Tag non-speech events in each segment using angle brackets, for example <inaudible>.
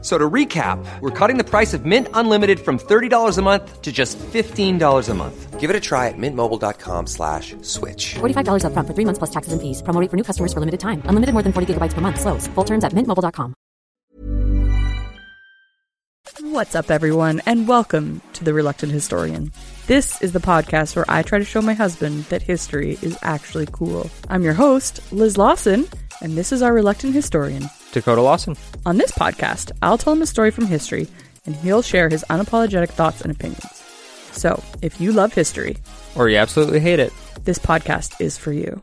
F- So to recap, we're cutting the price of Mint Unlimited from $30 a month to just $15 a month. Give it a try at mintmobile.com slash switch. $45 upfront for three months plus taxes and fees. Promo rate for new customers for limited time. Unlimited more than 40 gigabytes per month. Slows. Full terms at mintmobile.com. What's up, everyone, and welcome to The Reluctant Historian. This is the podcast where I try to show my husband that history is actually cool. I'm your host, Liz Lawson, and this is our Reluctant Historian. Dakota Lawson. On this podcast, I'll tell him a story from history, and he'll share his unapologetic thoughts and opinions. So, if you love history, Or you absolutely hate it. this podcast is for you.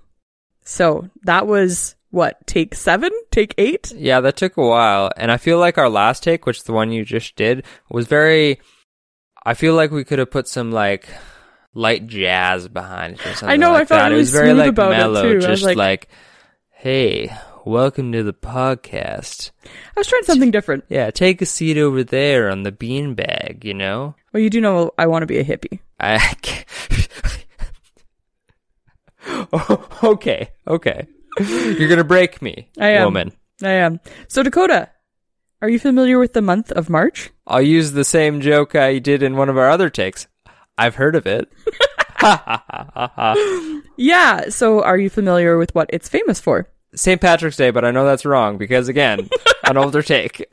So, that was what, take seven? Take eight? Yeah, that took a while. And I feel like our last take, which is the one you just did, was very. I feel like we could have put some like light jazz behind it or something. I know, like I felt that. really it was very smooth like about it, mellow, too. I was just like- like, hey, welcome to the podcast. I was trying something different. Yeah, take a seat over there on the beanbag. You know, Well, you do know I want to be a hippie. I. Oh, <laughs> okay, okay. You're gonna break me, I am. woman. I am. So, Dakota, are you familiar with the month of March? I'll use the same joke I did in one of our other takes. I've heard of it. <laughs> Yeah. So, are you familiar with what it's famous for? St. Patrick's Day, but I know that's wrong because again, <laughs> an older take.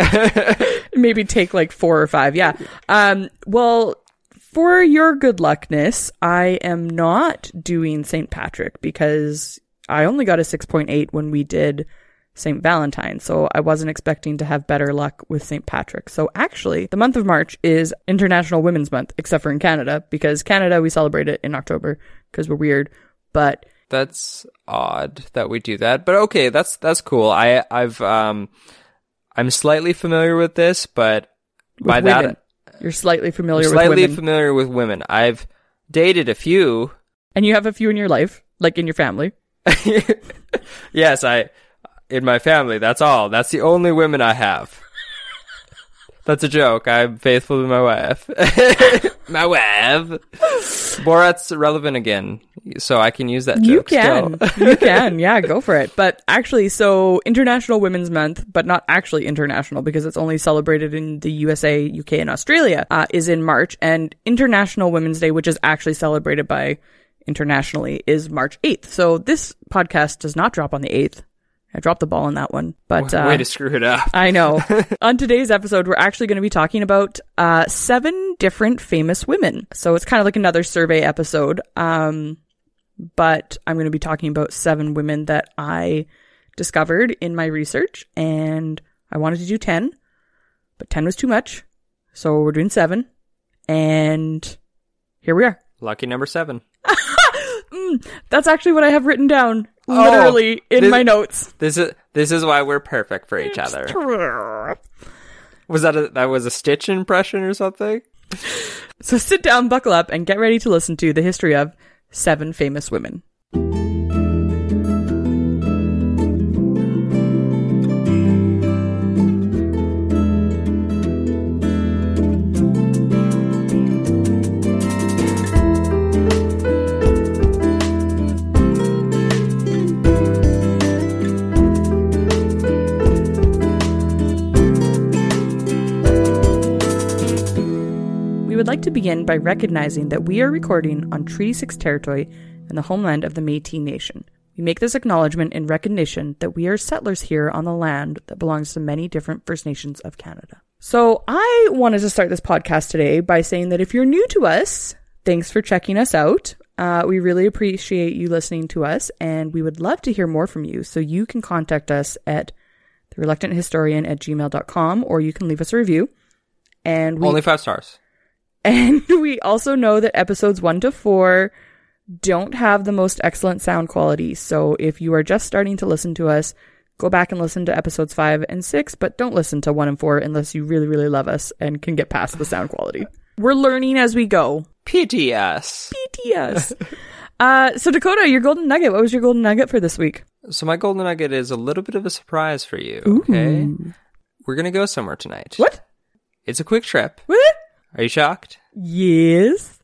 <laughs> Maybe take like four or five. Yeah. Um. Well, for your good luckness, I am not doing St. Patrick because I only got a six point eight when we did St. Valentine, so I wasn't expecting to have better luck with St. Patrick. So actually, the month of March is International Women's Month, except for in Canada, because Canada we celebrate it in October because we're weird. But that's odd that we do that, but okay, that's that's cool. I I've um I'm slightly familiar with this, but with by women, that you're slightly I'm familiar with slightly women, familiar with women. I've dated a few. and you have a few in your life, like in your family. <laughs> yes, I in my family. That's all. That's the only women I have. That's a joke. I'm faithful to my wife. <laughs> my wife. Borat's relevant again, so I can use that You joke. can. still. you can. Yeah, go for it. But actually, so International Women's Month, but not actually international because it's only celebrated in the USA, UK, and Australia, uh, is in March. And International Women's Day, which is actually celebrated by internationally, is March 8th. So this podcast does not drop on the 8th. I dropped the ball on that one. But uh, Way to screw it up. I know. <laughs> On today's episode, we're actually going to be talking about uh, seven different famous women. So it's kind of like another survey episode. Um, but I'm going to be talking about seven women that I discovered in my research, and I wanted to do 10, but 10 was too much. So we're doing seven, and here we are. Lucky number seven. <laughs> <laughs> That's actually what I have written down, Oh, literally in this- my notes. This is this is why we're perfect for each other. Was that a that was a Stitch impression or something? So sit down, buckle up, and get ready to listen to the history of seven famous women. To begin by recognizing that we are recording on Treaty 6 territory and the homeland of the Métis Nation. We make this acknowledgement in recognition that we are settlers here on the land that belongs to many different First Nations of Canada. So I wanted to start this podcast today by saying that if you're new to us, thanks for checking us out. Uh, we really appreciate you listening to us, and we would love to hear more from you. So you can contact us at the reluctant historian at gmail.com or you can leave us a review. And we Only five stars. And <laughs> we also know that episodes one to four don't have the most excellent sound quality. So if you are just starting to listen to us, go back and listen to episodes five and six, but don't listen to one and four unless you really, really love us and can get past the sound quality. <laughs> We're learning as we go. PTS. BTS. <laughs> uh, so Dakota, your golden nugget. What was your golden nugget for this week? So my golden nugget is a little bit of a surprise for you. Okay. we're gonna go somewhere tonight. What? It's a quick trip. What? Are you shocked? Yes.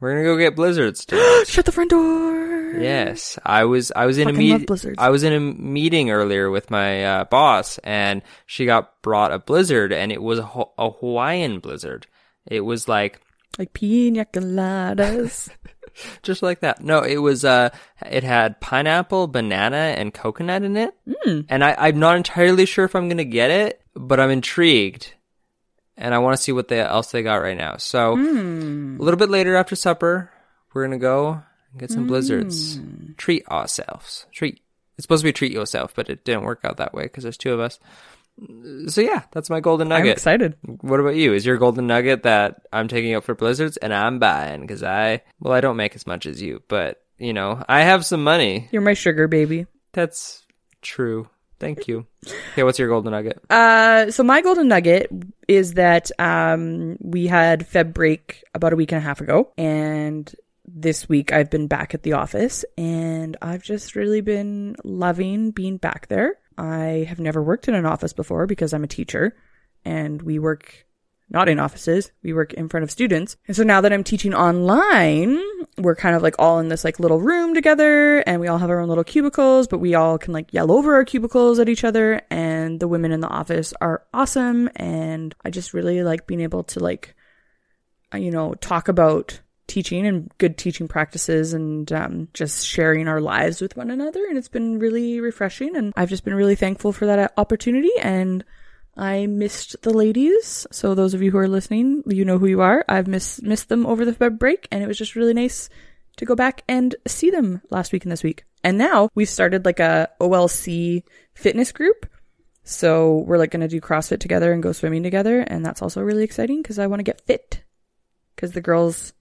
We're gonna go get blizzards. <gasps> Shut the front door. yes, I was. I was in a Fucking love meet. blizzards. I was in a meeting earlier with my uh, boss, and she got brought a blizzard, and it was a, Ho- a Hawaiian blizzard. It was like Like pina coladas. <laughs> just like that. No, it was. Uh, it had pineapple, banana, and coconut in it. Mm. And I, I'm not entirely sure if I'm gonna get it, but I'm intrigued, and I want to see what they, else they got right now. So hmm. a little bit later after supper, we're gonna go and get some blizzards. Hmm. Treat ourselves. Treat. It's supposed to be treat yourself, but it didn't work out that way because there's two of us. So yeah, that's my golden I'm nugget. excited. What about you? Is your golden nugget that I'm taking up for blizzards and I'm buying because I well I don't make as much as you, but you know I have some money. You're my sugar baby. That's true. Thank you. Okay, what's your golden nugget? Uh, so my golden nugget is that um, we had Feb break about a week and a half ago, and this week I've been back at the office, and I've just really been loving being back there. I have never worked in an office before because I'm a teacher, and we work not in offices. We work in front of students. And so now that I'm teaching online, we're kind of like all in this like little room together and we all have our own little cubicles, but we all can like yell over our cubicles at each other. And the women in the office are awesome. And I just really like being able to like, uh, you know, talk about teaching and good teaching practices and um, just sharing our lives with one another. And it's been really refreshing. And I've just been really thankful for that opportunity. And I missed the ladies. So those of you who are listening, you know who you are. I've missed missed them over the break, and it was just really nice to go back and see them last week and this week. And now we've started like a OLC fitness group. So we're like going to do CrossFit together and go swimming together, and that's also really exciting because I want to get fit. Because the girls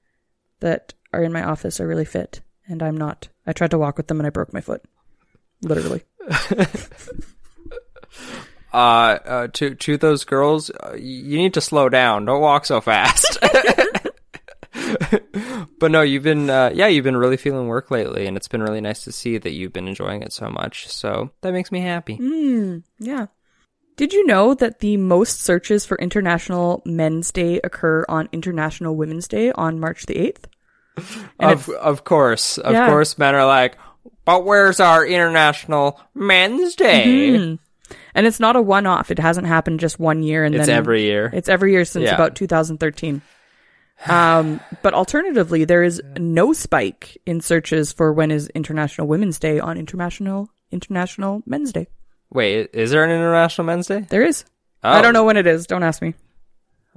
that are in my office are really fit, and I'm not. I tried to walk with them and I broke my foot, literally. <laughs> Uh, uh to to those girls, uh, you need to slow down. Don't walk so fast. <laughs> but no, you've been uh, yeah, you've been really feeling work lately, and it's been really nice to see that you've been enjoying it so much. So that makes me happy. Yeah. Did you know that the most searches for International Men's Day occur on International Women's Day on March the 8th? Of of course, of Yeah. course, men are like, but where's our International Men's Day? Mm-hmm. And it's not a one off. It hasn't happened just one year and It's then every year. It's every year since Yeah. about 2013. Um, but alternatively, there is no spike in searches for when is International Women's Day on International International Men's Day. Wait, is there an International Men's Day? There is. Oh. I don't know when it is. Don't ask me.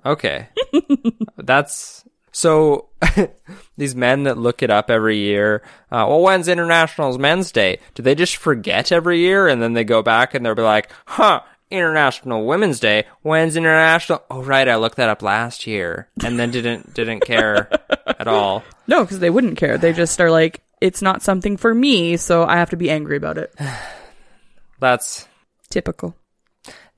Okay. <laughs> That's so <laughs> these men that look it up every year. Uh, well, when's International Men's Day? Do they just forget every year and then they go back and they'll be like, huh, International Women's Day. When's International? Oh, right. I looked that up last year and then didn't, <laughs> didn't care at all. No, because they wouldn't care. They just are like, it's not something for me, so I have to be angry about it. <sighs> That's, Typical.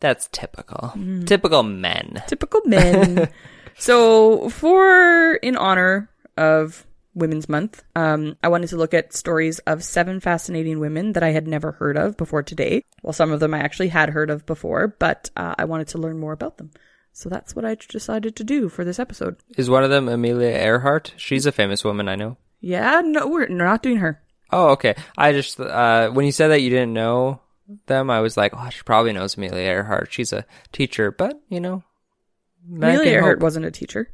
that's typical. Typical men. Typical men. <laughs> so, for in honor of Women's Month, um, I wanted to look at stories of seven fascinating women that I had never heard of before today. Well, some of them I actually had heard of before, but uh, I wanted to learn more about them. So that's what I decided to do for this episode. Is one of them Amelia Earhart? She's a famous woman, I know. Yeah, no, we're not doing her. Oh, okay. I just uh, when you said that you didn't know them, I was like, oh, she probably knows Amelia Earhart. She's a teacher, but you know, Amelia Earhart hope. wasn't a teacher.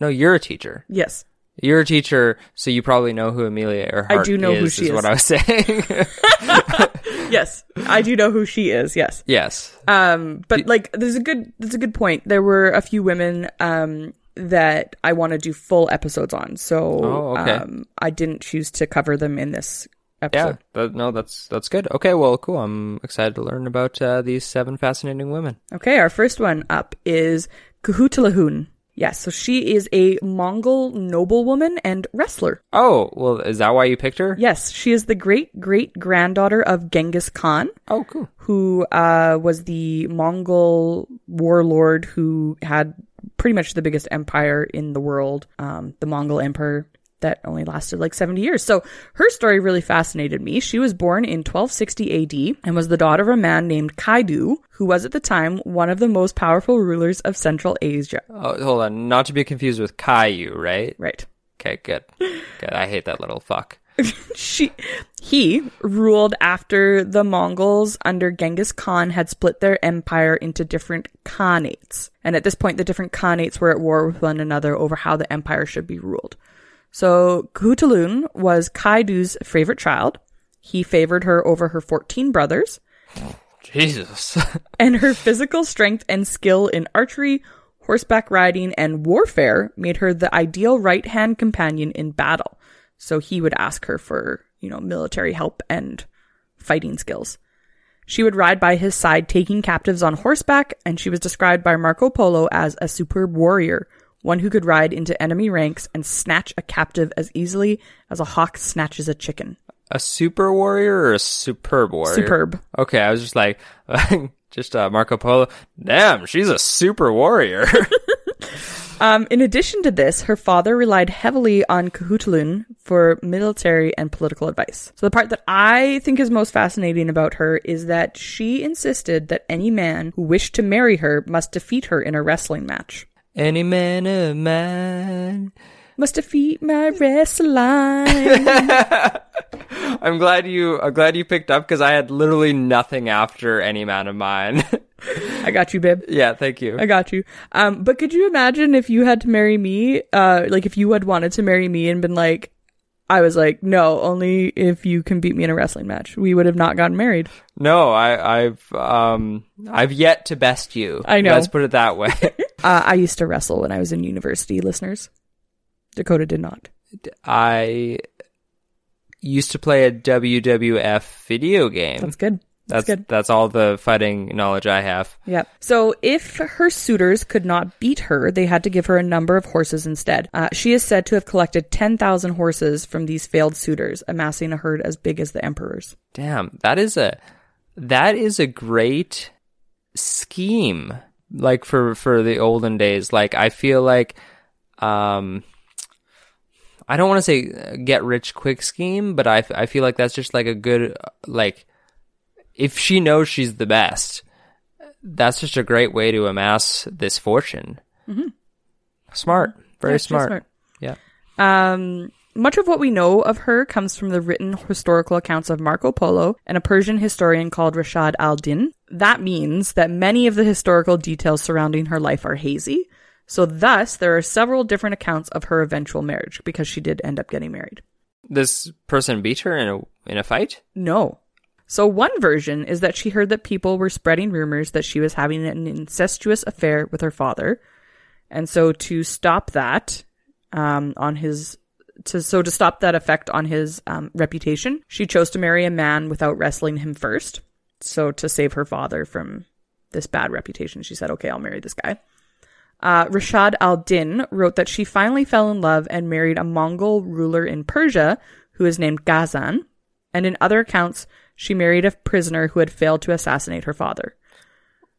No, you're a teacher. Yes. You're a teacher, so you probably know who Amelia Earhart. I do know is, who she is. What I was saying. <laughs> <laughs> Yes. I do know who she is. Yes. yes. Um, but like, there's a good, there's a good point. There were a few women, um, that I want to do full episodes on. So, Oh, okay. um, I didn't choose to cover them in this Yeah. episode. That, no, that's that's good. Okay. Well, cool. I'm excited to learn about uh, these seven fascinating women. Okay. Our first one up is Khutulun. Yes. So she is a Mongol noblewoman and wrestler. Oh, well, is that why you picked her? Yes. She is the great great granddaughter of Genghis Khan. Oh, cool. who uh, was the Mongol warlord who had pretty much the biggest empire in the world, um, the Mongol Empire. That only lasted like 70 years. So her story really fascinated me. She was born in 1260 AD and was the daughter of a man named Kaidu, who was at the time one of the most powerful rulers of Central Asia. Oh, hold on. Not to be confused with Caillou, right? Right. Okay, good. Good. I hate that little fuck. <laughs> she he ruled after the Mongols under Genghis Khan had split their empire into different khanates. And at this point the different khanates were at war with one another over how the empire should be ruled. So Khutulun was Kaidu's favorite child. He favored her over her 14 brothers, Jesus. <laughs> and her physical strength and skill in archery, horseback riding, and warfare made her the ideal right-hand companion in battle. So he would ask her for, you know, military help and fighting skills. She would ride by his side, taking captives on horseback, and she was described by Marco Polo as a superb warrior, one who could ride into enemy ranks and snatch a captive as easily as a hawk snatches a chicken. a super warrior or a superb warrior? Superb. Okay, I was just like, <laughs> just uh, Marco Polo. Damn, she's a super warrior. <laughs> Um, in addition to this, her father relied heavily on Khutulun for military and political advice. So the part that I think is most fascinating about her is that she insisted that any man who wished to marry her must defeat her in a wrestling match. Any man a man. Must defeat my wrestling. <laughs> I'm glad you. I'm glad you picked up because I had literally nothing after any man of mine. I got you, babe. yeah, thank you. I got you. Um, but could you imagine if you had to marry me? Uh, like if you had wanted to marry me and been like, I was like, no, only if you can beat me in a wrestling match. We would have not gotten married. No, I, I've um, I've yet to best you. I know. Let's put it that way. <laughs> Uh, I used to wrestle when I was in university, listeners. Dakota did not. I used to play a WWF video game. That's good. That's good. that's all the fighting knowledge I have. Yeah. So if her suitors could not beat her, they had to give her a number of horses instead. Uh, she is said to have collected 10,000 horses from these failed suitors, amassing a herd as big as the emperor's. Damn, that is a that is a great scheme. Like for for the olden days, like I feel like um I don't want to say get rich quick scheme, but I, f- I feel like that's just like a good like if she knows she's the best, that's just a great way to amass this fortune. Smart, very Yeah, she's smart. Yeah. Um, much of what we know of her comes from the written historical accounts of Marco Polo and a Persian historian called Rashad al-Din. That means that many of the historical details surrounding her life are hazy. So thus, there are several different accounts of her eventual marriage because she did end up getting married. This person beat her in a in a fight. No. So one version is that she heard that people were spreading rumors that she was having an incestuous affair with her father. And so to stop that, um, on his, to, so to stop that effect on his, um, reputation, she chose to marry a man without wrestling him first. So to save her father from this bad reputation, she said, okay, I'll marry this guy. Uh, Rashad al-Din wrote that she finally fell in love and married a Mongol ruler in Persia who is named Ghazan. And in other accounts, she married a prisoner who had failed to assassinate her father.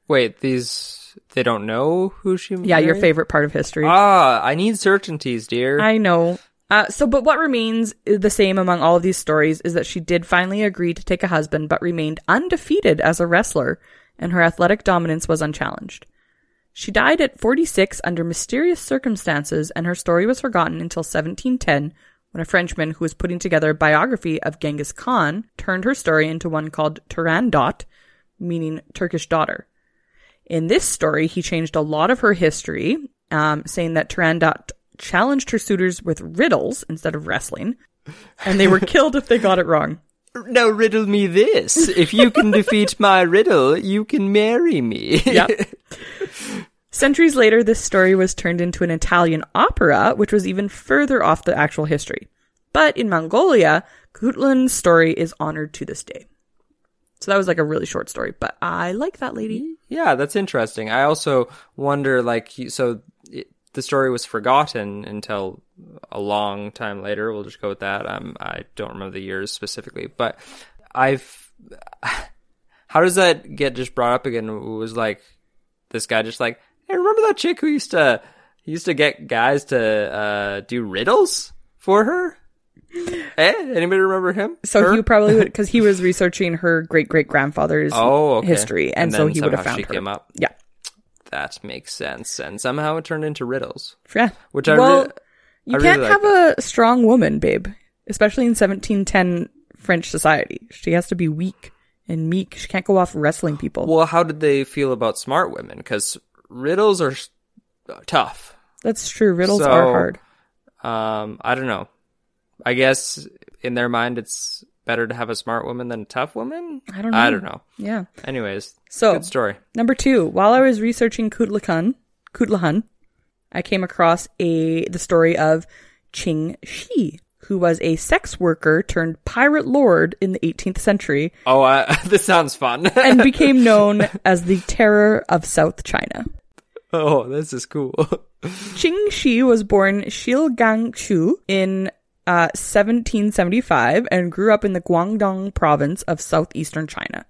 Wait, these they don't know who she. Yeah, your favorite part of history. Ah, I need certainties, dear. I know. Uh, so, but what remains the same among all of these stories is that she did finally agree to take a husband, but remained undefeated as a wrestler, and her athletic dominance was unchallenged. She died at 46 under mysterious circumstances, and her story was forgotten until 1710, when a Frenchman who was putting together a biography of Genghis Khan turned her story into one called Turandot, meaning Turkish daughter. In this story, he changed a lot of her history, um, saying that Turandot challenged her suitors with riddles instead of wrestling, and they were <laughs> killed if they got it wrong. now riddle me this: if you can defeat my riddle, you can marry me. <laughs> Yep. <laughs> Centuries later, this story was turned into an Italian opera, which was even further off the actual history. But in Mongolia, Khutulun's story is honored to this day. So that was like a really short story, but I like that lady. Yeah, that's interesting. I also wonder, like, so it, the story was forgotten until a long time later. We'll just go with that. Um, I don't remember the years specifically, but I've. <sighs> How does that get just brought up again? It was like this guy just like, hey, remember that chick who used to used to get guys to uh, do riddles for her? Eh? Anybody remember him? So Her? he probably would <laughs> because he was researching her great great grandfather's Oh, okay. history, and, And so he would have found she her. came up. Yeah, That makes sense. And somehow it turned into riddles. yeah. Which I well, re- you I can't like have a strong woman, babe, especially in 1710 French society. She has to be weak and meek. She can't go off wrestling people. Well, how did they feel about smart women? Because riddles are tough. That's true. Riddles So- are hard. Um, I don't know. I guess in their mind, it's better to have a smart woman than a tough woman. I don't know. I don't know. Yeah. Anyways, So good story. Number two, while I was researching Kublai Khan, I came across a the story of Ching Shih, who was a sex worker turned pirate lord in the 18th century Oh, I, <laughs> this sounds fun. <laughs> and became <laughs> known as the Terror of South China. oh, this is cool. Ching Shih was born Shilgangshu in uh, 1775 and grew up in the Guangdong province of southeastern China.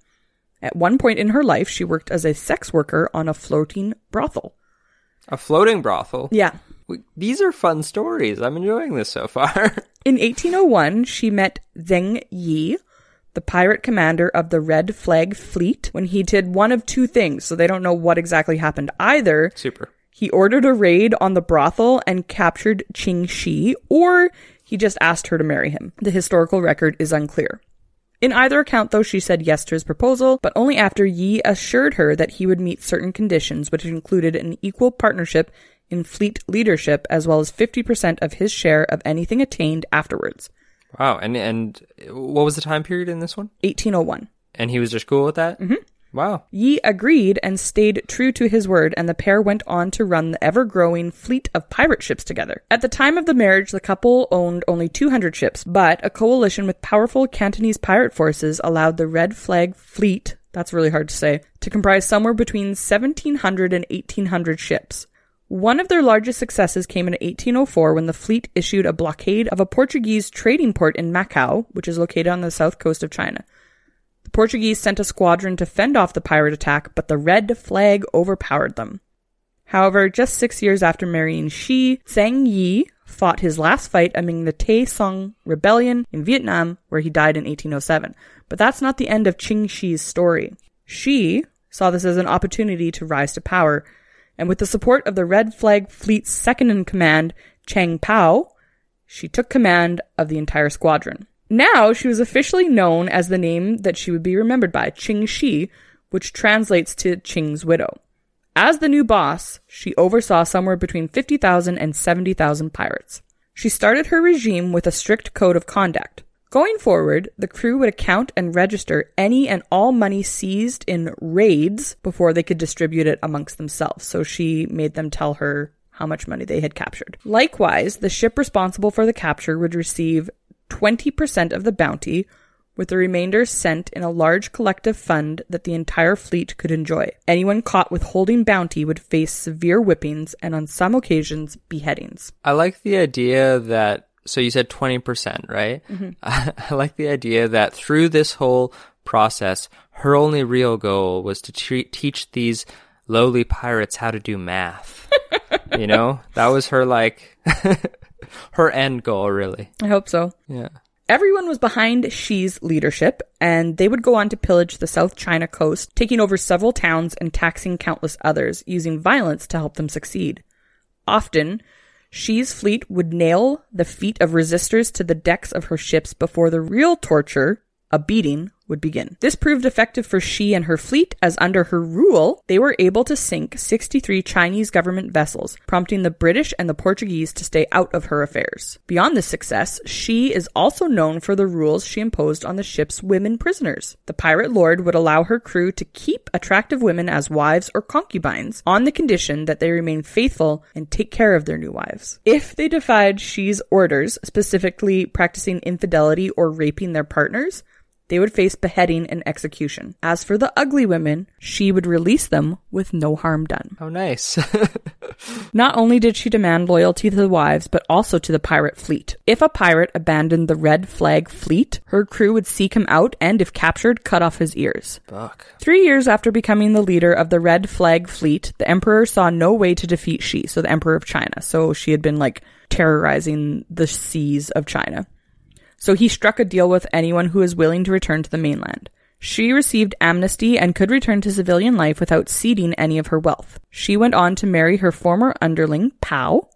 At one point in her life, she worked as a sex worker on a floating brothel. a floating brothel. Yeah. These are fun stories. I'm enjoying this so far. <laughs> In 1801, she met Zheng Yi, the pirate commander of the Red Flag Fleet, when he did one of two things, so they don't know what exactly happened. Either Super. he ordered a raid on the brothel and captured Ching Shih, or he just asked her to marry him. The historical record is unclear. In either account, though, she said yes to his proposal, but only after Yi assured her that he would meet certain conditions, which included an equal partnership in fleet leadership as well as 50% of his share of anything attained afterwards. Wow. And and what was the time period in this one? 1801. And he was just cool with that. Mm-hmm. Wow. Yi agreed and stayed true to his word, and the pair went on to run the ever growing fleet of pirate ships together. At the time of the marriage, the couple owned only 200 ships, but a coalition with powerful Cantonese pirate forces allowed the Red Flag Fleet, that's really hard to say, to comprise somewhere between 1700 and 1800 ships. One of their largest successes came in 1804 when the fleet issued a blockade of a Portuguese trading port in Macau, which is located on the south coast of China. The Portuguese sent a squadron to fend off the pirate attack, but the red flag overpowered them. However, just six years after marrying Shi, Zheng Yi fought his last fight among the Tây Sơn Rebellion in Vietnam, where he died in 1807. But that's not the end of Ching Shih's story. Shi saw this as an opportunity to rise to power, and with the support of the Red Flag Fleet's second in command, Chang Pao, she took command of the entire squadron. Now she was officially known as the name that she would be remembered by, Ching Shih, which translates to Qing's widow. As the new boss, she oversaw somewhere between 50,000 and 70,000 pirates. She started her regime with a strict code of conduct. Going forward, the crew would account and register any and all money seized in raids before they could distribute it amongst themselves. So she made them tell her how much money they had captured. Likewise, the ship responsible for the capture would receive 20% of the bounty, with the remainder sent in a large collective fund that the entire fleet could enjoy. Anyone caught withholding bounty would face severe whippings and on some occasions beheadings. I like the idea that. So you said twenty percent, right? I, mm-hmm. <laughs> I like the idea that through this whole process, her only real goal was to tre- teach these lowly pirates how to do math. <laughs> you know, that was her like <laughs> her end goal, really. I hope so. Yeah. Everyone was behind Shi's leadership, and they would go on to pillage the South China coast, taking over several towns and taxing countless others, using violence to help them succeed. Often, Shi's fleet would nail the feet of resistors to the decks of her ships before the real torture, a beating, would begin. This proved effective for Shi and her fleet, as under her rule, they were able to sink 63 Chinese government vessels, prompting the British and the Portuguese to stay out of her affairs. Beyond this success, Shi is also known for the rules she imposed on the ship's women prisoners. The pirate lord would allow her crew to keep attractive women as wives or concubines on the condition that they remain faithful and take care of their new wives. If they defied Shi's orders, specifically practicing infidelity or raping their partners, they would face beheading and execution. As for the ugly women, she would release them with no harm done. Oh, nice. <laughs> Not only did she demand loyalty to the wives, but also to the pirate fleet. If a pirate abandoned the red flag fleet, her crew would seek him out and, if captured, cut off his ears. Fuck. Three years after becoming the leader of the Red Flag Fleet, the Emperor saw no way to defeat Shi, so the Emperor of China. So she had been like terrorizing the seas of China. So he struck a deal with anyone who was willing to return to the mainland. She received amnesty and could return to civilian life without ceding any of her wealth. She went on to marry her former underling, Pao,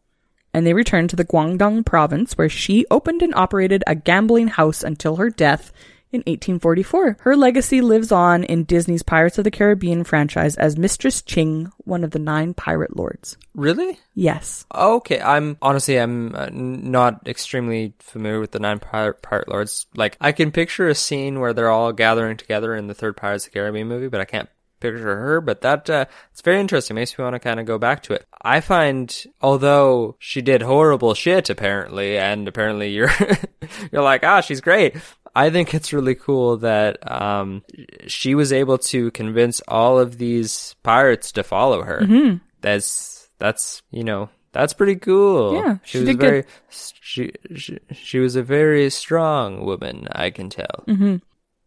and they returned to the Guangdong province where she opened and operated a gambling house until her death in 1844. Her legacy lives on in Disney's Pirates of the Caribbean franchise as Mistress Ching, one of the nine pirate lords. Really? Yes. Okay, I'm honestly I'm uh, not extremely familiar with the nine pirate, pirate lords. Like I can picture a scene where they're all gathering together in the third Pirates of the Caribbean movie, but I can't picture her. But that uh, it's very interesting. Makes me want to kind of go back to it. I find although she did horrible shit apparently, and apparently you're <laughs> you're like ah she's great. I think it's really cool that um, she was able to convince all of these pirates to follow her. Mm-hmm. That's that's you know that's pretty cool. Yeah, she, she was very she, she she was a very strong woman. I can tell. Mm-hmm.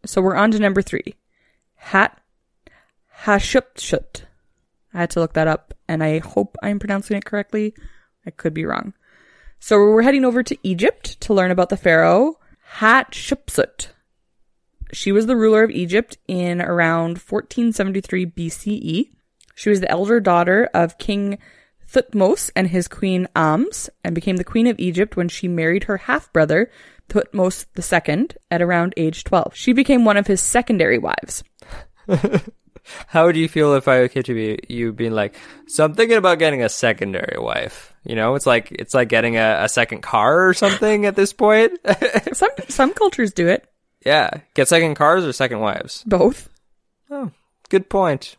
So we're on to number three. Hat Hatshepsut. I had to look that up, and I hope I'm pronouncing it correctly. I could be wrong. So we're heading over to Egypt to learn about the pharaoh Hatshepsut. She was the ruler of Egypt in around 1473 BCE. She was the elder daughter of King Thutmose and his queen Ams, and became the queen of Egypt when she married her half brother Thutmose II at around age 12. She became one of his secondary wives. <laughs> How would you feel if I came to be you being like, so I'm thinking about getting a secondary wife? You know, it's like it's like getting a, a second car or something at this point. <laughs> Some some cultures do it. yeah, get second cars or second wives. Both. Oh, good point.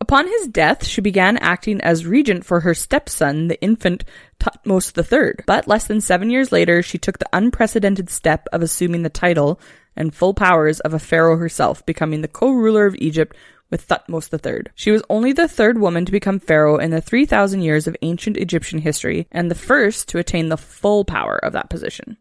Upon his death, she began acting as regent for her stepson, the infant Thutmose III. But less than seven years later, she took the unprecedented step of assuming the title and full powers of a pharaoh herself, becoming the co-ruler of Egypt with Thutmose III. She was only the third woman to become pharaoh in the 3,000 years of ancient Egyptian history, and the first to attain the full power of that position.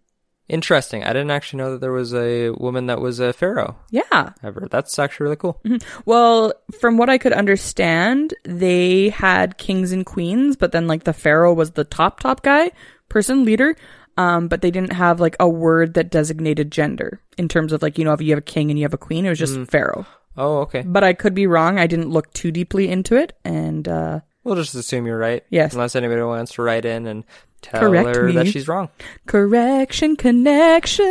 Interesting. I didn't actually know that there was a woman that was a pharaoh Yeah. ever. That's actually really cool. Well, from what I could understand, they had kings and queens, but then like the pharaoh was the top top guy, person, leader. Um, but they didn't have like a word that designated gender in terms of like, you know, if you have a king and you have a queen, it was just pharaoh. Oh, okay. But I could be wrong. I didn't look too deeply into it. And, uh, We'll just assume you're right. Yes. Unless anybody wants to write in and tell Correct her that she's wrong. correction connection.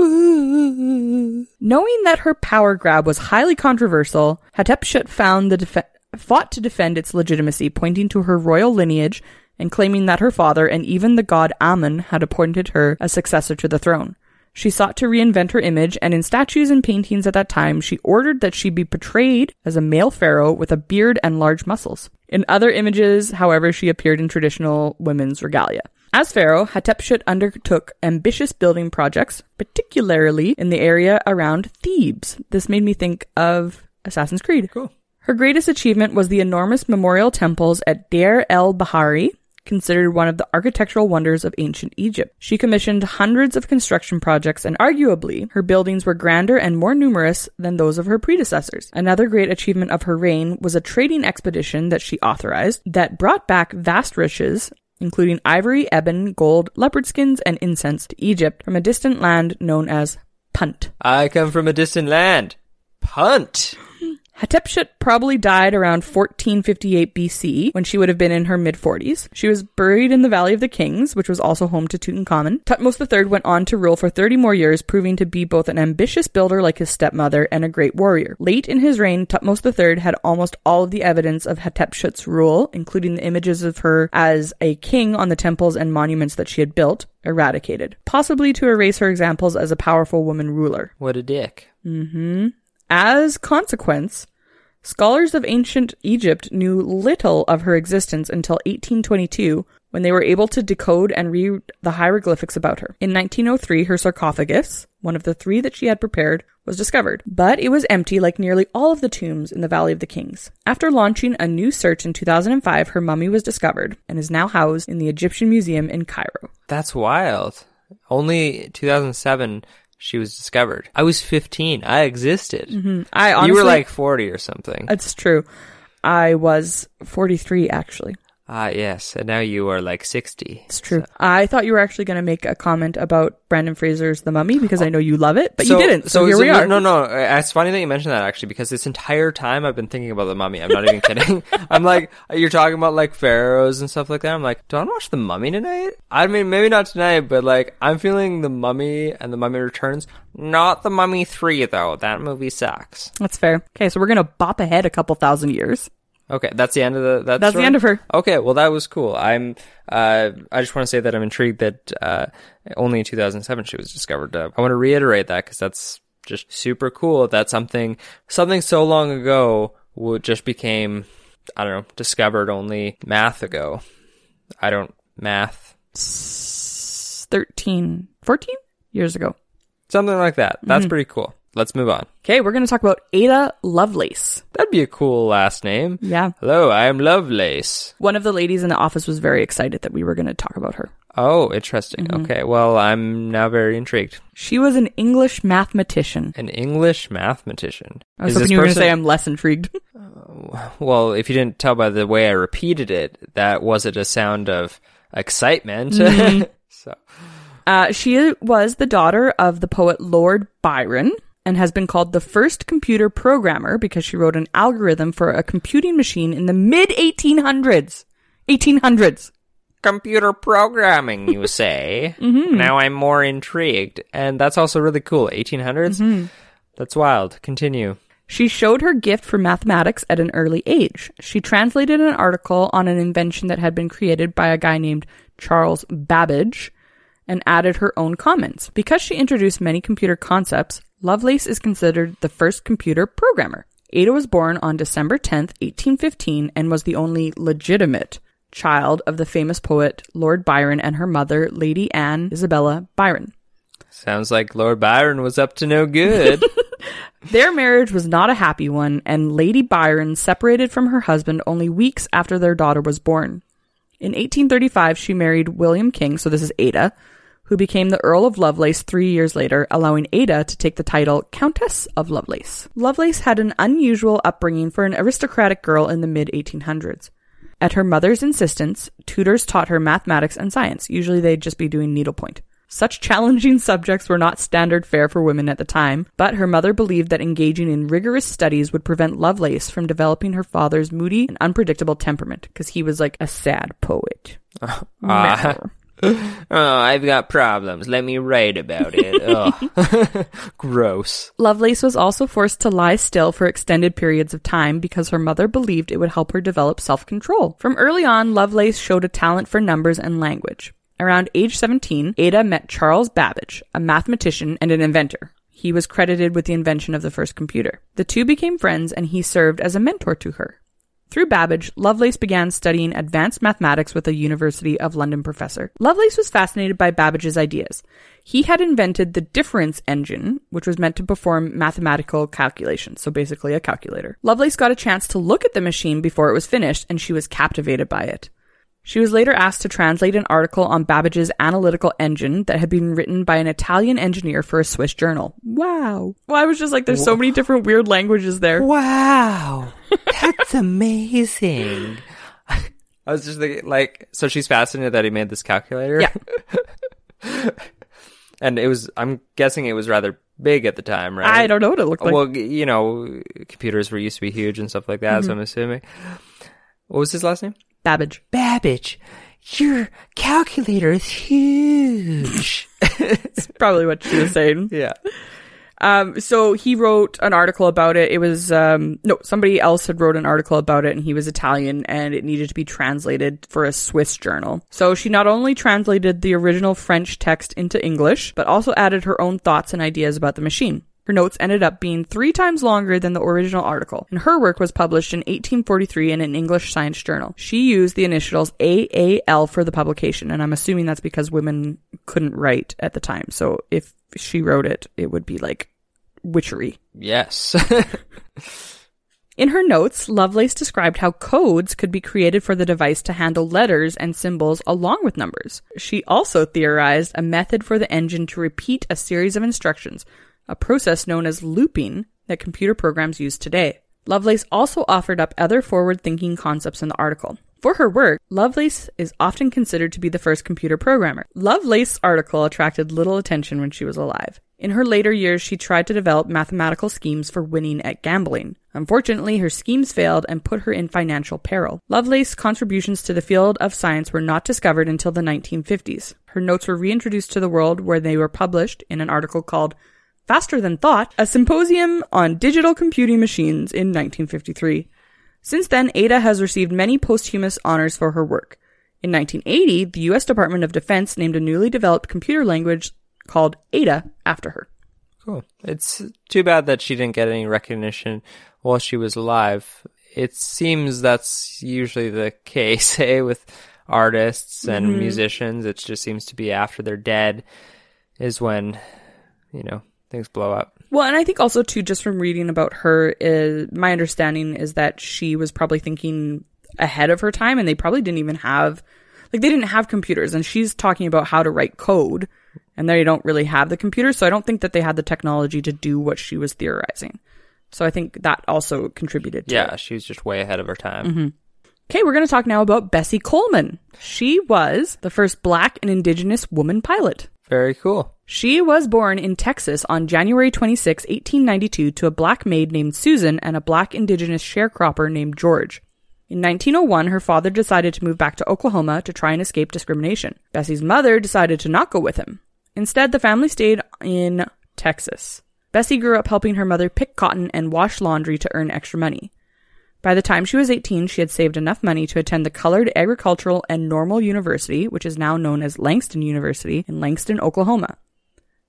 Ooh. Knowing that her power grab was highly controversial, Hatshepsut found the def- fought to defend its legitimacy, pointing to her royal lineage and claiming that her father and even the god Amun had appointed her a successor to the throne. She sought to reinvent her image, and in statues and paintings at that time, she ordered that she be portrayed as a male pharaoh with a beard and large muscles. In other images, however, she appeared in traditional women's regalia. As pharaoh, Hatshepsut undertook ambitious building projects, particularly in the area around Thebes. This made me think of Assassin's Creed. Cool. Her greatest achievement was the enormous memorial temples at Deir el Bahari, considered one of the architectural wonders of ancient Egypt. She commissioned hundreds of construction projects, and arguably, her buildings were grander and more numerous than those of her predecessors. Another great achievement of her reign was a trading expedition that she authorized that brought back vast riches including ivory, ebon, gold, leopard skins, and incense to Egypt from a distant land known as Punt. I come from a distant land. Punt. Hatshepsut probably died around 1458 BC when she would have been in her mid 40s. She was buried in the Valley of the Kings, which was also home to Tutankhamun. Thutmose III went on to rule for 30 more years, proving to be both an ambitious builder like his stepmother and a great warrior. Late in his reign, Thutmose III had almost all of the evidence of Hatshepsut's rule, including the images of her as a king on the temples and monuments that she had built, eradicated, possibly to erase her examples as a powerful woman ruler. What a dick. Mm-hmm. As consequence, scholars of ancient Egypt knew little of her existence until 1822 when they were able to decode and read the hieroglyphics about her. In 1903, her sarcophagus, one of the three that she had prepared, was discovered, but it was empty like nearly all of the tombs in the Valley of the Kings. After launching a new search in 2005, her mummy was discovered and is now housed in the Egyptian Museum in Cairo. That's wild. Only 2007 she was discovered. I was 15. I existed. Mm-hmm. I honestly, you were like 40 or something. It's true. I was 43 actually. Ah, yes. And now you are like 60. It's true. I thought you were actually going to make a comment about Brendan Fraser's The Mummy because I know you love it, but you didn't. So, here is we are. No, no. uh, It's funny that you mentioned that actually because this entire time I've been thinking about the mummy. I'm not even kidding. <laughs> I'm like, you're talking about like pharaohs and stuff like that. I'm like, do I want to watch the mummy tonight? I mean, maybe not tonight, but like, I'm feeling the mummy and the mummy returns. Not the mummy three though. That movie sucks. That's fair. Okay, so we're going to bop ahead a couple thousand years. Okay, that's the end of the. That's, That's the end of her. Okay, well that was cool. I'm. Uh, I just want to say that I'm intrigued that uh, only in 2007 she was discovered. Uh, I want to reiterate that because that's just super cool. That something something so long ago would just became I don't know discovered only math ago. I don't math 13, 14 years ago. something like that. That's pretty cool. Let's move on. Okay, we're going to talk about Ada Lovelace. That'd be a cool last name. Yeah. Hello, I am Lovelace. One of the ladies in the office was very excited that we were going to talk about her. Oh, interesting. Okay, well, I'm now very intrigued. She was an English mathematician. An English mathematician. I was Is hoping you were going to say I'm less intrigued. <laughs> Well, if you didn't tell by the way I repeated it, that wasn't a sound of excitement. Mm-hmm. <laughs> so, Uh, she was the daughter of the poet Lord Byron and has been called the first computer programmer because she wrote an algorithm for a computing machine in the mid 1800s. 1800s. computer programming, you <laughs> say? Mm-hmm. Now I'm more intrigued. And that's also really cool. 1800s? Mm-hmm. That's wild. Continue. She showed her gift for mathematics at an early age. She translated an article on an invention that had been created by a guy named Charles Babbage and added her own comments. Because she introduced many computer concepts, Lovelace is considered the first computer programmer. Ada was born on December 10th, 1815, and was the only legitimate child of the famous poet Lord Byron and her mother, Lady Anne Isabella Byron. Sounds like Lord Byron was up to no good. <laughs> <laughs> Their marriage was not a happy one, and Lady Byron separated from her husband only weeks after their daughter was born. In 1835, she married William King, so this is Ada, who became the Earl of Lovelace three years later, allowing Ada to take the title Countess of Lovelace. Lovelace had an unusual upbringing for an aristocratic girl in the mid 1800s. At her mother's insistence, tutors taught her mathematics and science. Usually they'd just be doing needlepoint. Such challenging subjects were not standard fare for women at the time, but her mother believed that engaging in rigorous studies would prevent Lovelace from developing her father's moody and unpredictable temperament, because he was like a sad poet. <laughs> Ah. <laughs> oh, I've got problems. Let me write about it. Ugh. <laughs> Gross. Lovelace was also forced to lie still for extended periods of time because her mother believed it would help her develop self control. From early on, Lovelace showed a talent for numbers and language. Around age 17, Ada met Charles Babbage, a mathematician and an inventor. He was credited with the invention of the first computer. The two became friends and he served as a mentor to her. Through Babbage, Lovelace began studying advanced mathematics with a University of London professor. Lovelace was fascinated by Babbage's ideas. He had invented the difference engine, which was meant to perform mathematical calculations, so basically a calculator. Lovelace got a chance to look at the machine before it was finished, and she was captivated by it. She was later asked to translate an article on Babbage's analytical engine that had been written by an Italian engineer for a Swiss journal. Wow. Well, I was just like, there's so many different weird languages there. Wow. That's amazing. I was just thinking, like, so she's fascinated that he made this calculator? Yeah. <laughs> and it was, I'm guessing it was rather big at the time, right? I don't know what it looked like. well, you know, computers were used to be huge and stuff like that, Mm-hmm. so I'm assuming. What was his last name? Babbage. Babbage. Your calculator is huge. <laughs> It's probably what she was saying. yeah. Um, so he wrote an article about it. It was, um, no, somebody else had wrote an article about it and he was Italian and it needed to be translated for a Swiss journal. So she not only translated the original French text into English, but also added her own thoughts and ideas about the machine. Her notes ended up being three times longer than the original article, and her work was published in 1843 in an English science journal. She used the initials AAL for the publication, and I'm assuming that's because women couldn't write at the time. So if she wrote it, it would be like witchery. Yes. <laughs> In her notes, Lovelace described how codes could be created for the device to handle letters and symbols along with numbers. She also theorized a method for the engine to repeat a series of instructions, a process known as looping that computer programs use today. Lovelace also offered up other forward thinking concepts in the article. For her work, Lovelace is often considered to be the first computer programmer. Lovelace's article attracted little attention when she was alive. In her later years, she tried to develop mathematical schemes for winning at gambling. Unfortunately, her schemes failed and put her in financial peril. Lovelace's contributions to the field of science were not discovered until the 1950s. Her notes were reintroduced to the world where they were published in an article called Faster Than Thought, a symposium on digital computing machines in 1953. Since then, Ada has received many posthumous honors for her work. In 1980, the U.S. Department of Defense named a newly developed computer language called Ada after her. Cool. It's too bad that she didn't get any recognition while she was alive. It seems that's usually the <laughs> case, eh, with artists and Mm-hmm. musicians. It just seems to be after they're dead is when, you know, things blow up. Well, and I think also too, just from reading about her, is my understanding is that she was probably thinking ahead of her time, and they probably didn't even have, like, they didn't have computers, and she's talking about how to write code, and they don't really have the computers, so I don't think that they had the technology to do what she was theorizing. So I think that also contributed to Yeah, it. she was just way ahead of her time. Mm-hmm. Okay, we're going to talk now about Bessie Coleman. She was the first black and indigenous woman pilot. Very cool. She was born in Texas on January 26, 1892, to a black maid named Susan and a black indigenous sharecropper named George. In 1901, her father decided to move back to Oklahoma to try and escape discrimination. Bessie's mother decided to not go with him. Instead, the family stayed in Texas. Bessie grew up helping her mother pick cotton and wash laundry to earn extra money. By the time she was 18, she had saved enough money to attend the Colored Agricultural and Normal University, which is now known as Langston University, in Langston, Oklahoma.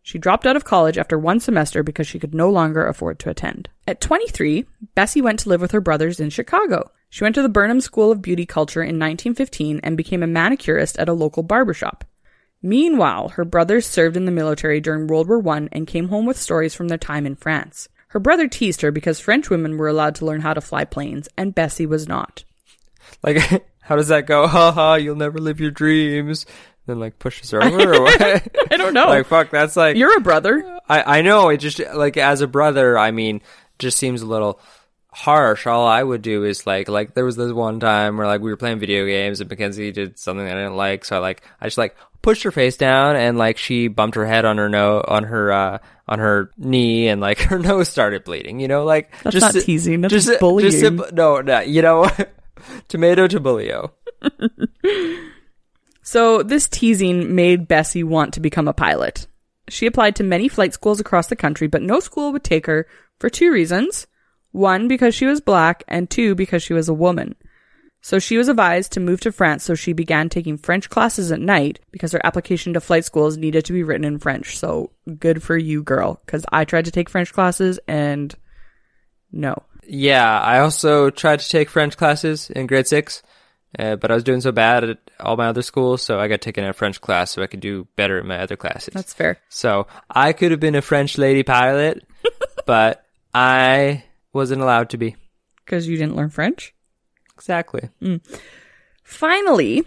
She dropped out of college after one semester because she could no longer afford to attend. At 23, Bessie went to live with her brothers in Chicago. She went to the Burnham School of Beauty Culture in 1915 and became a manicurist at a local barbershop. Meanwhile, her brothers served in the military during World War I and came home with stories from their time in France. Her brother teased her because French women were allowed to learn how to fly planes, and Bessie was not. Like, <laughs> how does that go? Ha ha, you'll never live your dreams. Then, like, pushes her over or what? <laughs> I don't know. like, fuck, that's like. You're a brother. I, I know, it just, like, as a brother, I mean, just seems a little harsh. All I would do is, like, like, there was this one time where, like, we were playing video games and Mackenzie did something I didn't like, so I, like, I just, like, pushed her face down and, like, she bumped her head on her no, on her, uh, on her knee and, like, <laughs> her nose started bleeding, you know, like, That's just not teasing, that's just, bullying. Just, no, no, you know, <laughs> tomato to bullio. <laughs> So, this teasing made Bessie want to become a pilot. She applied to many flight schools across the country, but no school would take her for two reasons. One, because she was black, and two, because she was a woman. So she was advised to move to France, so she began taking French classes at night because her application to flight schools needed to be written in French. So good for you, girl, because I tried to take French classes and no. Yeah, I also tried to take French classes in grade six, uh, but I was doing so bad at all my other schools, so I got taken a French class so I could do better in my other classes. That's fair. so I could have been a French lady pilot, <laughs> but I wasn't allowed to be. Because you didn't learn French? Exactly. Mm. Finally,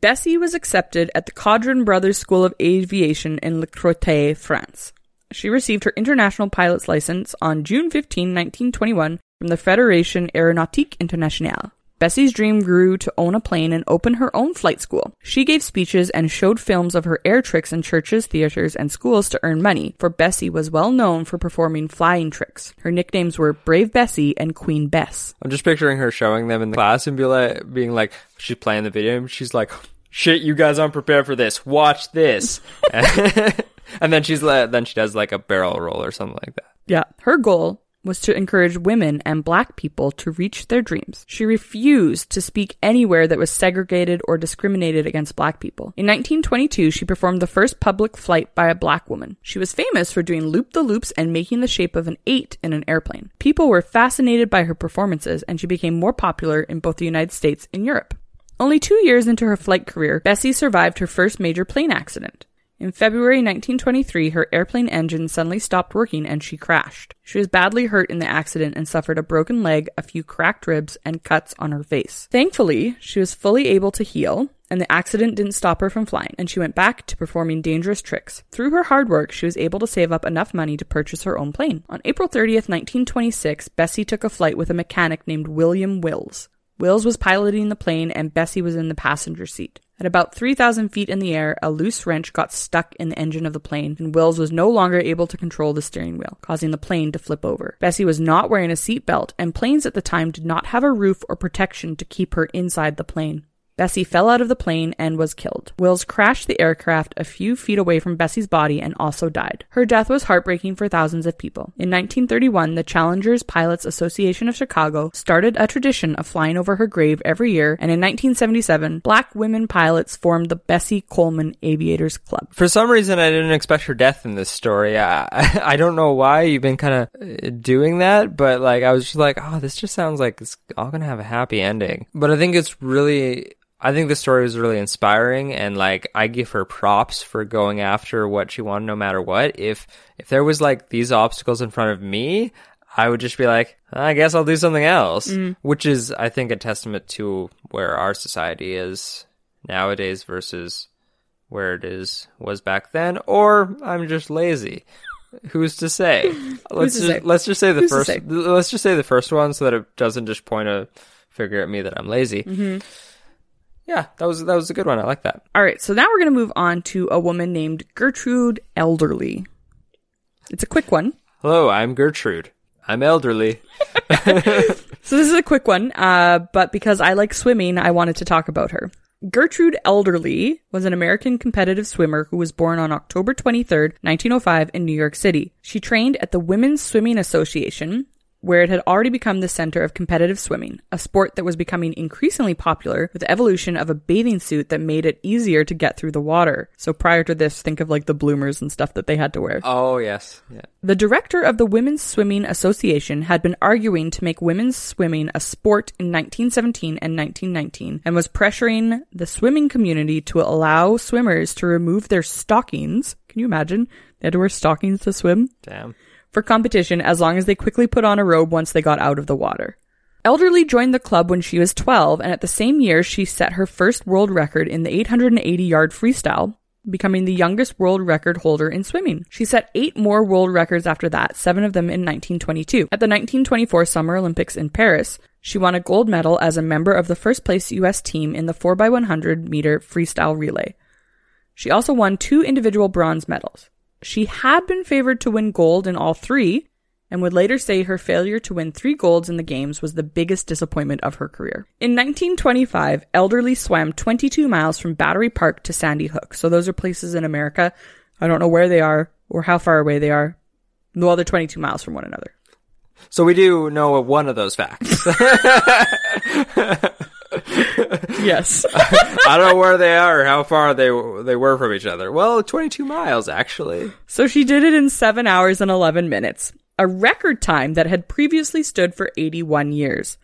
Bessie was accepted at the Caudron Brothers School of Aviation in Le Crotoy, France. She received her international pilot's license on June 15, 1921, from the Fédération Aéronautique Internationale. Bessie's dream grew to own a plane and open her own flight school. She gave speeches and showed films of her air tricks in churches, theaters, and schools to earn money, for Bessie was well known for performing flying tricks. Her nicknames were Brave Bessie and Queen Bess. I'm just picturing her showing them in the class and be like, being like, she's playing the video and she's like, shit, you guys aren't prepared for this. Watch this. <laughs> <laughs> and then she's like, then she does like a barrel roll or something like that. Yeah. Her goal was to encourage women and black people to reach their dreams. She refused to speak anywhere that was segregated or discriminated against black people. In 1922, she performed the first public flight by a black woman. She was famous for doing loop the loops and making the shape of an eight in an airplane. People were fascinated by her performances and she became more popular in both the United States and Europe. Only two years into her flight career, Bessie survived her first major plane accident. In February 1923, her airplane engine suddenly stopped working and she crashed. She was badly hurt in the accident and suffered a broken leg, a few cracked ribs, and cuts on her face. Thankfully, she was fully able to heal, and the accident didn't stop her from flying, and she went back to performing dangerous tricks. Through her hard work, she was able to save up enough money to purchase her own plane. On April 30th, 1926, Bessie took a flight with a mechanic named William Wills. Wills was piloting the plane and Bessie was in the passenger seat. At about 3,000 feet in the air, a loose wrench got stuck in the engine of the plane, and Wills was no longer able to control the steering wheel, causing the plane to flip over. Bessie was not wearing a seatbelt, and planes at the time did not have a roof or protection to keep her inside the plane. Bessie fell out of the plane and was killed. Wills crashed the aircraft a few feet away from Bessie's body and also died. Her death was heartbreaking for thousands of people. In 1931, the Challengers Pilots Association of Chicago started a tradition of flying over her grave every year, and in 1977, black women pilots formed the Bessie Coleman Aviators Club. For some reason, I didn't expect her death in this story. I, <laughs> I don't know why you've been kind of uh, doing that, but like I was just like, oh, this just sounds like it's all gonna have a happy ending. But I think it's really I think the story was really inspiring and like I give her props for going after what she wanted no matter what. If if there was like these obstacles in front of me, I would just be like, I guess I'll do something else, mm. which is I think a testament to where our society is nowadays versus where it is was back then or I'm just lazy. Who's to say? <laughs> let's to just say? let's just say the Who's first let's just say the first one so that it doesn't just point a figure at me that I'm lazy. Mm-hmm. Yeah, that was that was a good one. I like that. All right, so now we're going to move on to a woman named Gertrude Ederle. It's a quick one. Hello, I'm Gertrude. I'm elderly. <laughs> So this is a quick one, uh, but because I like swimming, I wanted to talk about her. Gertrude Ederle was an American competitive swimmer who was born on October 23rd, 1905 in New York City. She trained at the Women's Swimming Association, where it had already become the center of competitive swimming, a sport that was becoming increasingly popular with the evolution of a bathing suit that made it easier to get through the water. So prior to this, think of like the bloomers and stuff that they had to wear. Oh yes, yeah. The director of the Women's Swimming Association had been arguing to make women's swimming a sport in 1917 and 1919 and was pressuring the swimming community to allow swimmers to remove their stockings. Can you imagine? They had to wear stockings to swim Damn. For competition as long as they quickly put on a robe once they got out of the water. Ederle joined the club when she was 12, and at the same year, she set her first world record in the 880 yard freestyle, becoming the youngest world record holder in swimming. She set eight more world records after that, seven of them in 1922. At the 1924 Summer Olympics in Paris, she won a gold medal as a member of the first place U.S. team in the 4x100 meter freestyle relay. She also won two individual bronze medals. She had been favored to win gold in all three, and would later say her failure to win three golds in the games was the biggest disappointment of her career. In 1925, Ederle swam 22 miles from Battery Park to Sandy Hook. So those are places in America. I don't know where they are or how far away they are. Well, they're 22 miles from one another. So we do know one of those facts. <laughs> Yes. <laughs> I don't know where they are or how far they they were from each other. Well, 22 miles actually. so she did it in 7 hours and 11 minutes, a record time that had previously stood for 81 years.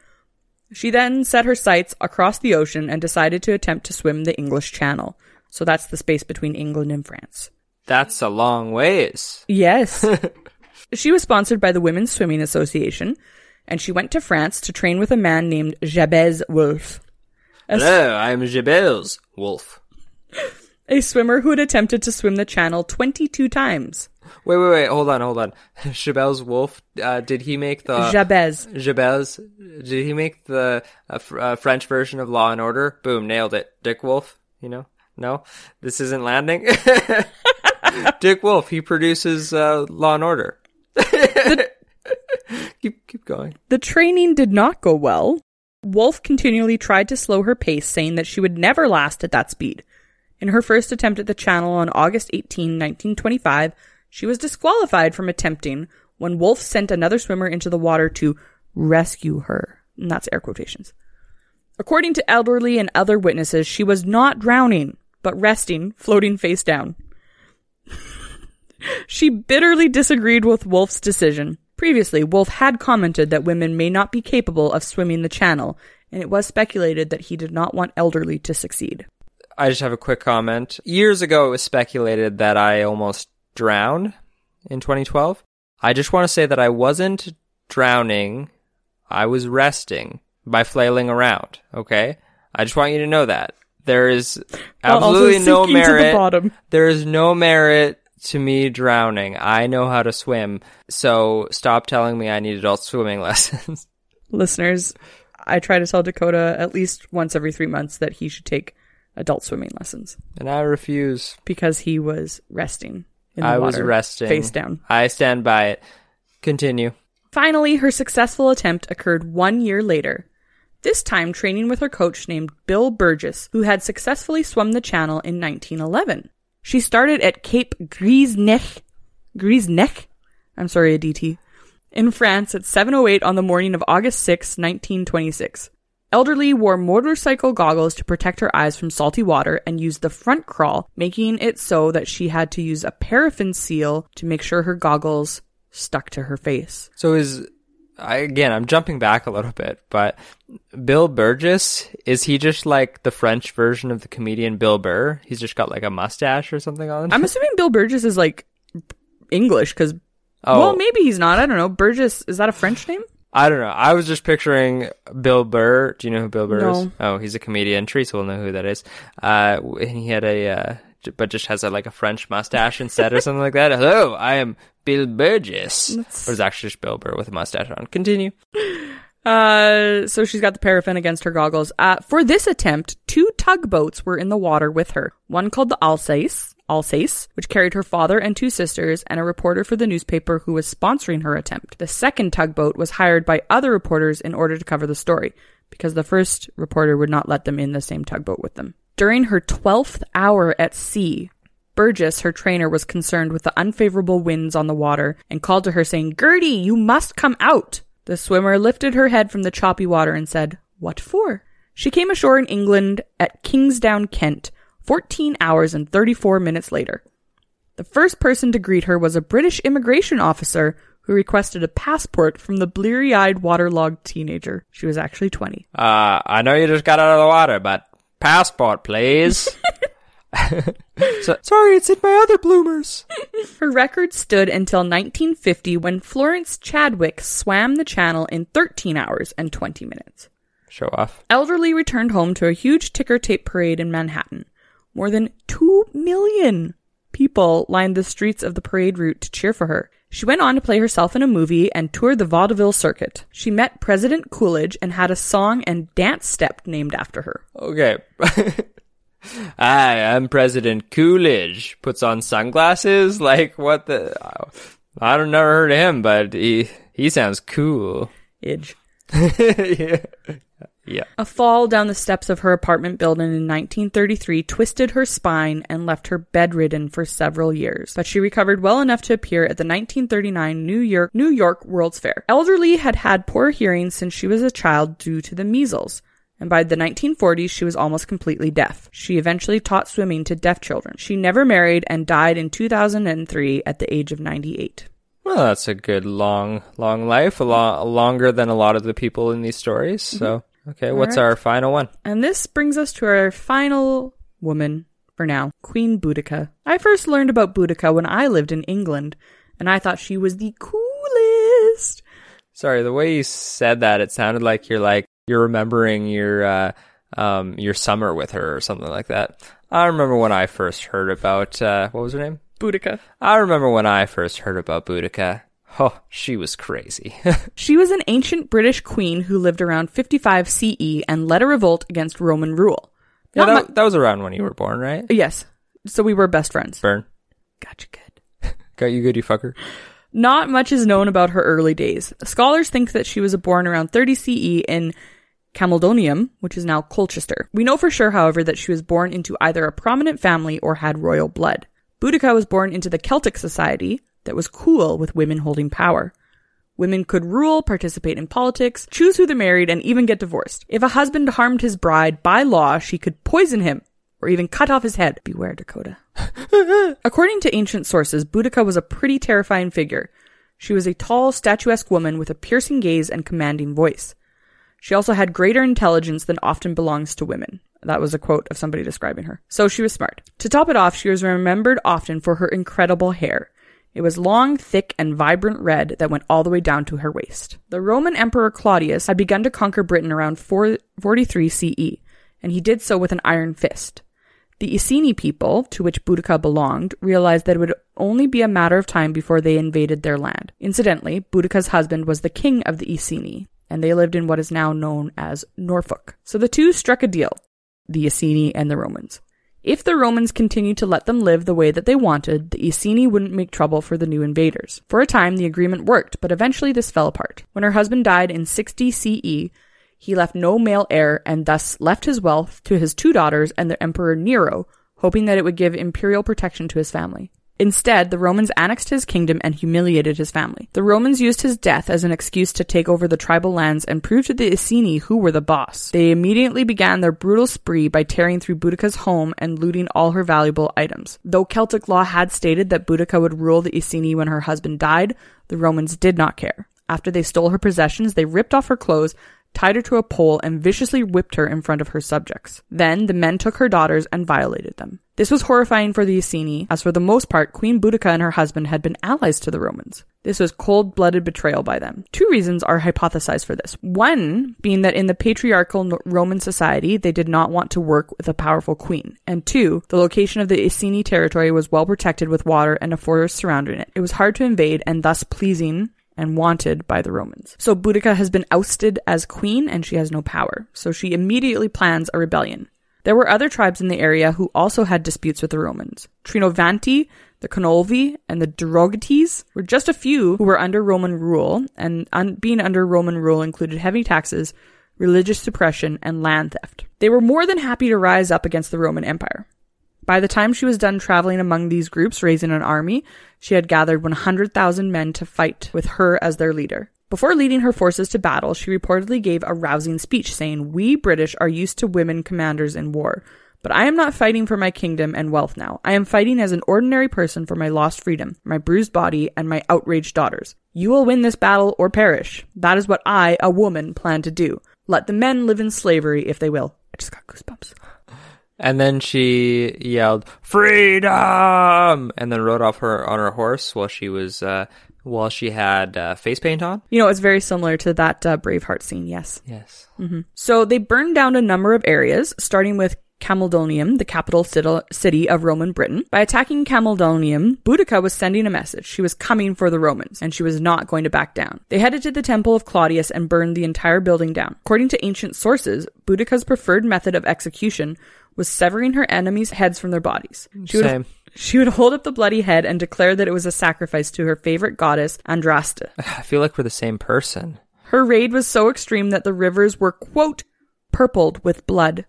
She then set her sights across the ocean and decided to attempt to swim the English Channel. So that's the space between England and France. That's a long ways. Yes. <laughs> she was sponsored by the Women's Swimming Association, and she went to France to train with a man named Jabez Wolffe, a, Hello, I'm Jabez Wolffe. <laughs> a swimmer who had attempted to swim the channel 22 times. Wait, wait, wait. Hold on, hold on. <laughs> Jabez Wolffe. Uh, did he make the Jabez. Jabez? Did he make the uh, fr- uh, French version of Law and Order? Boom, nailed it. Dick Wolf. You know? No, this isn't landing. <laughs> Dick Wolf. He produces uh, Law and Order. <laughs> keep keep going. The training did not go well. Wolffe continually tried to slow her pace, saying that she would never last at that speed. In her first attempt at the channel on August 18, 1925, she was disqualified from attempting when Wolffe sent another swimmer into the water to rescue her. And that's air quotations. According to Ederle and other witnesses, she was not drowning, but resting, floating face down. <laughs> she bitterly disagreed with Wolffe's decision. Previously, Wolffe had commented that women may not be capable of swimming the channel, and it was speculated that he did not want Ederle to succeed. I just have a quick comment. Years ago, it was speculated that I almost drowned in 2012. I just want to say that I wasn't drowning. I was resting by flailing around. Okay. I just want you to know that there is absolutely no the merit. bottom. There is no merit to me drowning. I know how to swim. So stop telling me I need adult swimming <laughs> lessons. Listeners, I try to tell Dakota at least once every three months that he should take adult swimming lessons and I refuse. because he was resting. In the I was water, resting. face down. I stand by it. Continue. Finally, her successful attempt occurred one year later. This time training with her coach named Bill Burgess, who had successfully swum the channel in 1911. She started at Cape Grisnech, Grisnech, I'm sorry, ADT, in France at 7.08 on the morning of August 6, 1926. Ederle wore motorcycle goggles to protect her eyes from salty water and used the front crawl, making it so that she had to use a paraffin seal to make sure her goggles stuck to her face. So is I, again, I'm jumping back a little bit, but Bill Burgess is he just like the French version of the comedian Bill Burr? He's just got like a mustache or something on. I'm assuming Bill Burgess is like English because, Oh. well, maybe he's not. I don't know. Burgess, is that a French name? I don't know. I was just picturing Bill Burr. Do you know who Bill Burr is? Oh, he's a comedian. Teresa will know who that is. Uh, and he had a, uh, but just has a, like a French mustache instead or something like that. Hello, I am Bill Burgess. Or it's actually just Bill Burr with a mustache on. Continue. <laughs> Uh, so she's got the paraffin against her goggles. Uh, for this attempt, two tugboats were in the water with her. One called the Alsace, Alsace, which carried her father and two sisters, and a reporter for the newspaper who was sponsoring her attempt. The second tugboat was hired by other reporters in order to cover the story, because the first reporter would not let them in the same tugboat with them. During her 12th hour at sea, Burgess, her trainer, was concerned with the unfavorable winds on the water and called to her saying, Gertie, you must come out. The swimmer lifted her head from the choppy water and said, What for? She came ashore in England at Kingsdown, Kent, 14 hours and 34 minutes later. The first person to greet her was a British immigration officer who requested a passport from the bleary eyed, waterlogged teenager. She was actually 20. Uh, I know you just got out of the water, but passport, please. <laughs> so, sorry, it's in my other bloomers. Her record stood until 1950 when Florence Chadwick swam the channel in 13 hours and 20 minutes. Show off. Ederle returned home to a huge ticker tape parade in Manhattan. More than 2 million people lined the streets of the parade route to cheer for her. She went on to play herself in a movie and toured the vaudeville circuit. She met President Coolidge and had a song and dance step named after her. Okay. <laughs> Hi, I'm President Coolidge. Puts on sunglasses. Like what the? I don't never heard of him, but he he sounds cool. Idge. <laughs> yeah. Yeah. A fall down the steps of her apartment building in 1933 twisted her spine and left her bedridden for several years, but she recovered well enough to appear at the 1939 New York New York World's Fair. Ederle had had poor hearing since she was a child due to the measles, and by the 1940s she was almost completely deaf. She eventually taught swimming to deaf children. She never married and died in 2003 at the age of 98. Well, that's a good long, long life. A lot longer than a lot of the people in these stories. So, mm-hmm. Okay, what's right. our final one? And this brings us to our final woman for now, Queen Boudica. I first learned about Boudica when I lived in England, and I thought she was the coolest. Sorry, the way you said that, it sounded like you're like you're remembering your uh, um your summer with her or something like that. I remember when I first heard about uh, what was her name? Boudica. I remember when I first heard about Boudica. Oh, she was crazy. <laughs> She was an ancient British queen who lived around 55 CE and led a revolt against Roman rule. yeah, that, that was around when you were born, right? yes. So we were best friends. Burn. Gotcha, good. <laughs> Got you good, you fucker. Not much is known about her early days. Scholars think that she was born around 30 CE in Camaldonium, which is now Colchester. We know for sure, however, that she was born into either a prominent family or had royal blood. Boudica was born into the Celtic society that was cool with women holding power. Women could rule, participate in politics, choose who they married, and even get divorced. If a husband harmed his bride, by law, she could poison him or even cut off his head. Beware, Dakota. <laughs> According to ancient sources, Boudica was a pretty terrifying figure. She was a tall, statuesque woman with a piercing gaze and commanding voice. She also had greater intelligence than often belongs to women. That was a quote of somebody describing her. So she was smart. To top it off, she was remembered often for her incredible hair. It was long, thick, and vibrant red that went all the way down to her waist. The Roman Emperor Claudius had begun to conquer Britain around 4- 43 CE, and he did so with an iron fist. The Iceni people, to which Boudica belonged, realized that it would only be a matter of time before they invaded their land. Incidentally, Boudica's husband was the king of the Iceni, and they lived in what is now known as Norfolk. So the two struck a deal, the Iceni and the Romans. If the Romans continued to let them live the way that they wanted, the Iceni wouldn't make trouble for the new invaders. For a time, the agreement worked, but eventually this fell apart. When her husband died in 60 CE, he left no male heir and thus left his wealth to his two daughters and the Emperor Nero, hoping that it would give imperial protection to his family. Instead, the Romans annexed his kingdom and humiliated his family. The Romans used his death as an excuse to take over the tribal lands and prove to the Iceni who were the boss. They immediately began their brutal spree by tearing through Boudica's home and looting all her valuable items. Though Celtic law had stated that Boudica would rule the Iceni when her husband died, the Romans did not care. After they stole her possessions, they ripped off her clothes, tied her to a pole, and viciously whipped her in front of her subjects. Then the men took her daughters and violated them. This was horrifying for the Iceni, as for the most part, Queen Boudica and her husband had been allies to the Romans. This was cold blooded betrayal by them. Two reasons are hypothesized for this. One being that in the patriarchal Roman society, they did not want to work with a powerful queen. And two, the location of the Iceni territory was well protected with water and a forest surrounding it. It was hard to invade and thus pleasing and wanted by the Romans. So Boudica has been ousted as queen and she has no power. So she immediately plans a rebellion. There were other tribes in the area who also had disputes with the Romans. Trinovanti, the Conolvi, and the Durogates were just a few who were under Roman rule, and un- being under Roman rule included heavy taxes, religious suppression, and land theft. They were more than happy to rise up against the Roman Empire. By the time she was done traveling among these groups, raising an army, she had gathered 100,000 men to fight with her as their leader. Before leading her forces to battle, she reportedly gave a rousing speech saying, We British are used to women commanders in war, but I am not fighting for my kingdom and wealth now. I am fighting as an ordinary person for my lost freedom, my bruised body, and my outraged daughters. You will win this battle or perish. That is what I, a woman, plan to do. Let the men live in slavery if they will. I just got goosebumps. And then she yelled, "Freedom!" and then rode off her on her horse while she was uh, while she had uh, face paint on. You know, it's very similar to that uh, Braveheart scene, yes. Yes. So they burned down a number of areas, starting with Camaldonium, the capital cit- city of Roman Britain. By attacking Camaldonium, Boudica was sending a message. She was coming for the Romans, and she was not going to back down. They headed to the temple of Claudius and burned the entire building down. According to ancient sources, Boudica's preferred method of execution was severing her enemies' heads from their bodies. She would, Same. she would hold up the bloody head and declare that it was a sacrifice to her favorite goddess, Andraste. <sighs> I feel like we're the same person. Her raid was so extreme that the rivers were, quote, purpled with blood.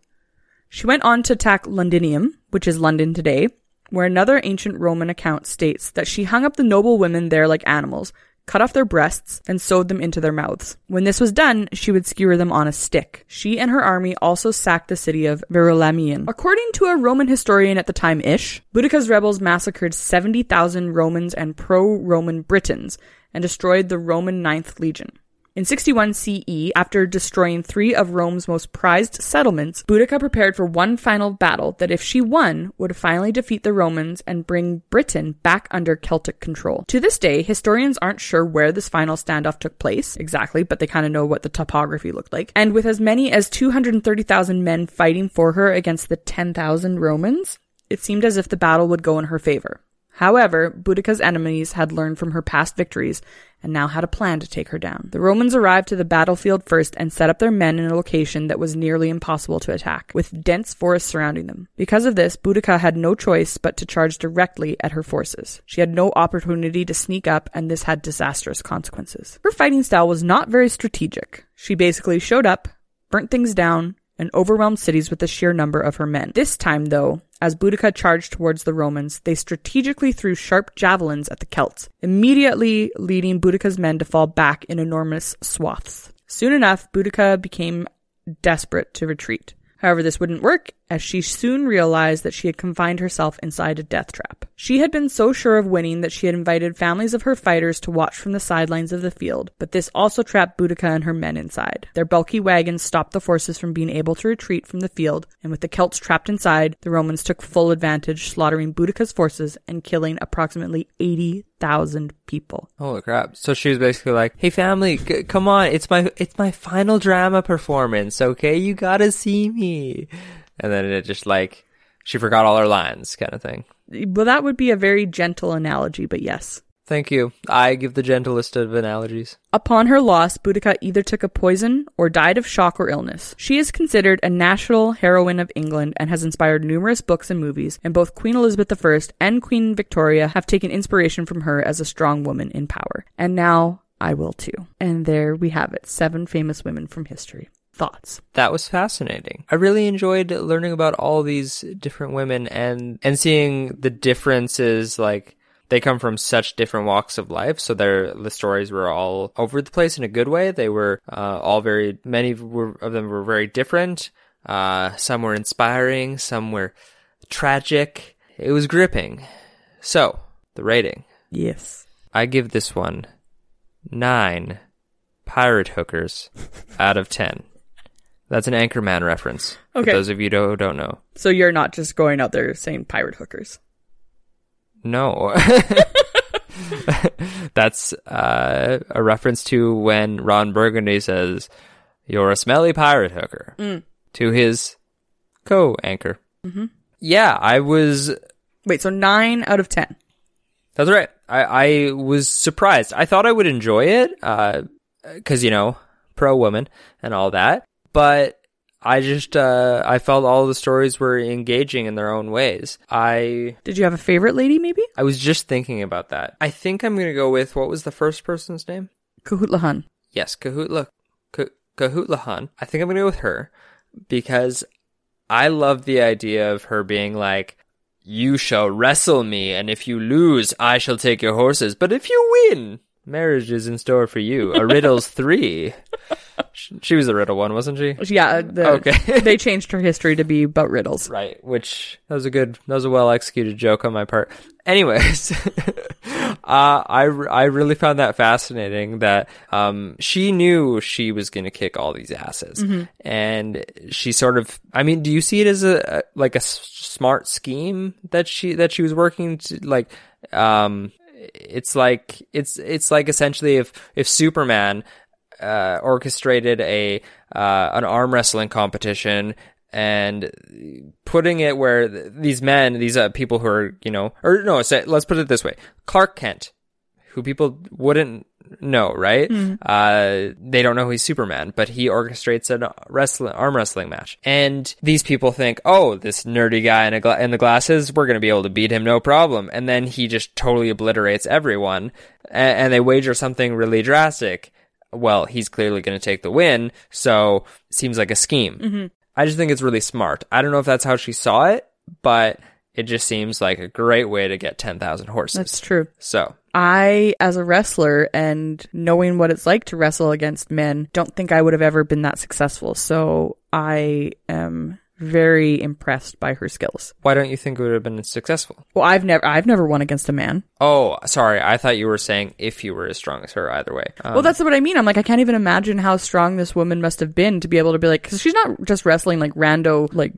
She went on to attack Londinium, which is London today, where another ancient Roman account states that she hung up the noble women there like animals, cut off their breasts, and sewed them into their mouths. When this was done, she would skewer them on a stick. She and her army also sacked the city of Verulamium. According to a Roman historian at the time ish, Boudica's rebels massacred 70,000 Romans and pro-Roman Britons and destroyed the Roman Ninth Legion. In 61 CE, after destroying three of Rome's most prized settlements, Boudica prepared for one final battle that, if she won, would finally defeat the Romans and bring Britain back under Celtic control. To this day, historians aren't sure where this final standoff took place exactly, but they kind of know what the topography looked like. And with as many as 230,000 men fighting for her against the 10,000 Romans, it seemed as if the battle would go in her favor. However, Boudica's enemies had learned from her past victories and now had a plan to take her down. The Romans arrived to the battlefield first and set up their men in a location that was nearly impossible to attack, with dense forests surrounding them. Because of this, Boudica had no choice but to charge directly at her forces. She had no opportunity to sneak up, and this had disastrous consequences. Her fighting style was not very strategic. She basically showed up, burnt things down, and overwhelmed cities with the sheer number of her men. This time, though, as Boudica charged towards the Romans, they strategically threw sharp javelins at the Celts, immediately leading Boudica's men to fall back in enormous swaths. Soon enough, Boudica became desperate to retreat. However, this wouldn't work, as she soon realized that she had confined herself inside a death trap. She had been so sure of winning that she had invited families of her fighters to watch from the sidelines of the field, but this also trapped Boudica and her men inside. Their bulky wagons stopped the forces from being able to retreat from the field, and with the Celts trapped inside, the Romans took full advantage, slaughtering Boudica's forces and killing approximately 80,000 people. Holy crap! So she was basically like, "Hey, family, c- come on! It's my it's my final drama performance. Okay, you gotta see me." And then it just like she forgot all her lines, kind of thing. Well, that would be a very gentle analogy, but yes. Thank you. I give the gentlest of analogies. Upon her loss, Boudica either took a poison or died of shock or illness. She is considered a national heroine of England and has inspired numerous books and movies, and both Queen Elizabeth I and Queen Victoria have taken inspiration from her as a strong woman in power. And now I will too. And there we have it seven famous women from history. Thoughts? That was fascinating. I really enjoyed learning about all these different women and and seeing the differences like they come from such different walks of life. So their the stories were all over the place in a good way. They were uh, all very many were, of them were very different. Uh, some were inspiring some were tragic. It was gripping. So the rating. Yes. i give this one nine pirate hookers out of ten that's an anchorman reference Okay. for those of you who don't know So you're not just going out there saying pirate hookers. No. <laughs> <laughs> That's uh, a reference to when Ron Burgundy says, You're a smelly pirate hooker to his co anchor. Mm-hmm. Yeah, I was. Wait, so nine out of ten. That's right. I, I was surprised. I thought I would enjoy it uh because, you know, pro woman and all that. But I just, uh, I felt all the stories were engaging in their own ways. I Did you have a favorite lady, maybe? I was just thinking about that. I think I'm going to go with what was the first person's name? Kahutlahan. Yes, Kahutla Ka- Kahutlahan. I think I'm going to go with her because I love the idea of her being like, "You shall wrestle me, and if you lose, I shall take your horses. But if you win, marriage is in store for you." A riddles <laughs> three. Sh- She was the riddle one, wasn't she? Yeah, the, Okay. <laughs> they changed her history to be about riddles. Right, which that was a good, that was a well executed joke on my part. Anyways, <laughs> uh, I I really found that fascinating that um she knew she was going to kick all these asses, and she sort of. I mean, do you see it as a, a like a s- smart scheme that she that she was working to like um. It's like it's it's like essentially if if Superman uh, orchestrated a uh, an arm wrestling competition and putting it where th- these men, these uh, people who are you know, or no, say, let's put it this way: Clark Kent, who people wouldn't know, right? Uh, they don't know he's Superman, but he orchestrates an wrestling arm wrestling match, and these people think, oh, this nerdy guy in a gla- in the glasses, we're gonna be able to beat him, no problem, and then he just totally obliterates everyone, and, and they wager something really drastic well, he's clearly going to take the win, so seems like a scheme. Mm-hmm. I just think it's really smart. I don't know if that's how she saw it, but it just seems like a great way to get 10,000 horses. That's true. So, I, as a wrestler and knowing what it's like to wrestle against men, don't think I would have ever been that successful. So I am very impressed by her skills. why don't you think it would have been successful? Well, I've never, I've never won against a man. Oh, sorry. I thought you were saying if you were as strong as her either way. Um, well, that's what I mean. I'm like, I can't even imagine how strong this woman must have been to be able to be like, because she's not just wrestling like rando, like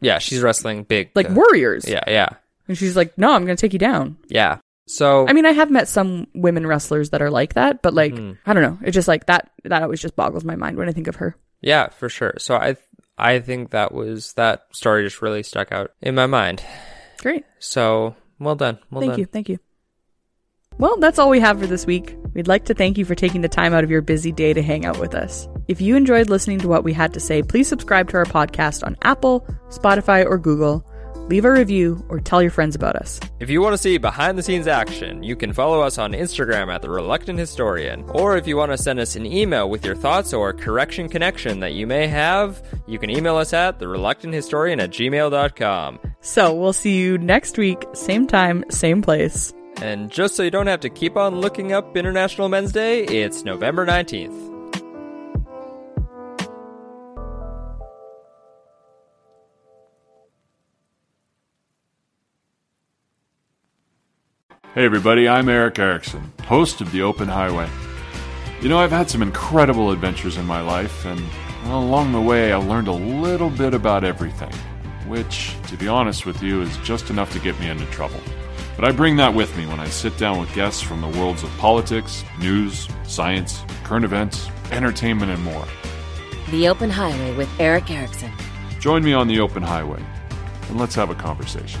yeah, she's wrestling big. like uh, warriors. Yeah, yeah, And she's like, no, I'm going to take you down. yeah. So, I mean, I have met some women wrestlers that are like that, but like, I don't know. It's just like that, that always just boggles my mind when I think of her. yeah, for sure. So I, I think that was, that story just really stuck out in my mind. Great. So, well done. Well thank done. you. Thank you. Well, that's all we have for this week. We'd like to thank you for taking the time out of your busy day to hang out with us. If you enjoyed listening to what we had to say, please subscribe to our podcast on Apple, Spotify, or Google. Leave a review or tell your friends about us. If you want to see behind the scenes action, you can follow us on Instagram at The Reluctant Historian. Or if you want to send us an email with your thoughts or correction connection that you may have, you can email us at TheReluctantHistorian at gmail.com. So we'll see you next week, same time, same place. And just so you don't have to keep on looking up International Men's Day, it's November 19th. Hey, everybody, I'm Eric Erickson, host of The Open Highway. You know, I've had some incredible adventures in my life, and well, along the way, I learned a little bit about everything, which, to be honest with you, is just enough to get me into trouble. But I bring that with me when I sit down with guests from the worlds of politics, news, science, current events, entertainment, and more. The Open Highway with Eric Erickson. Join me on The Open Highway, and let's have a conversation.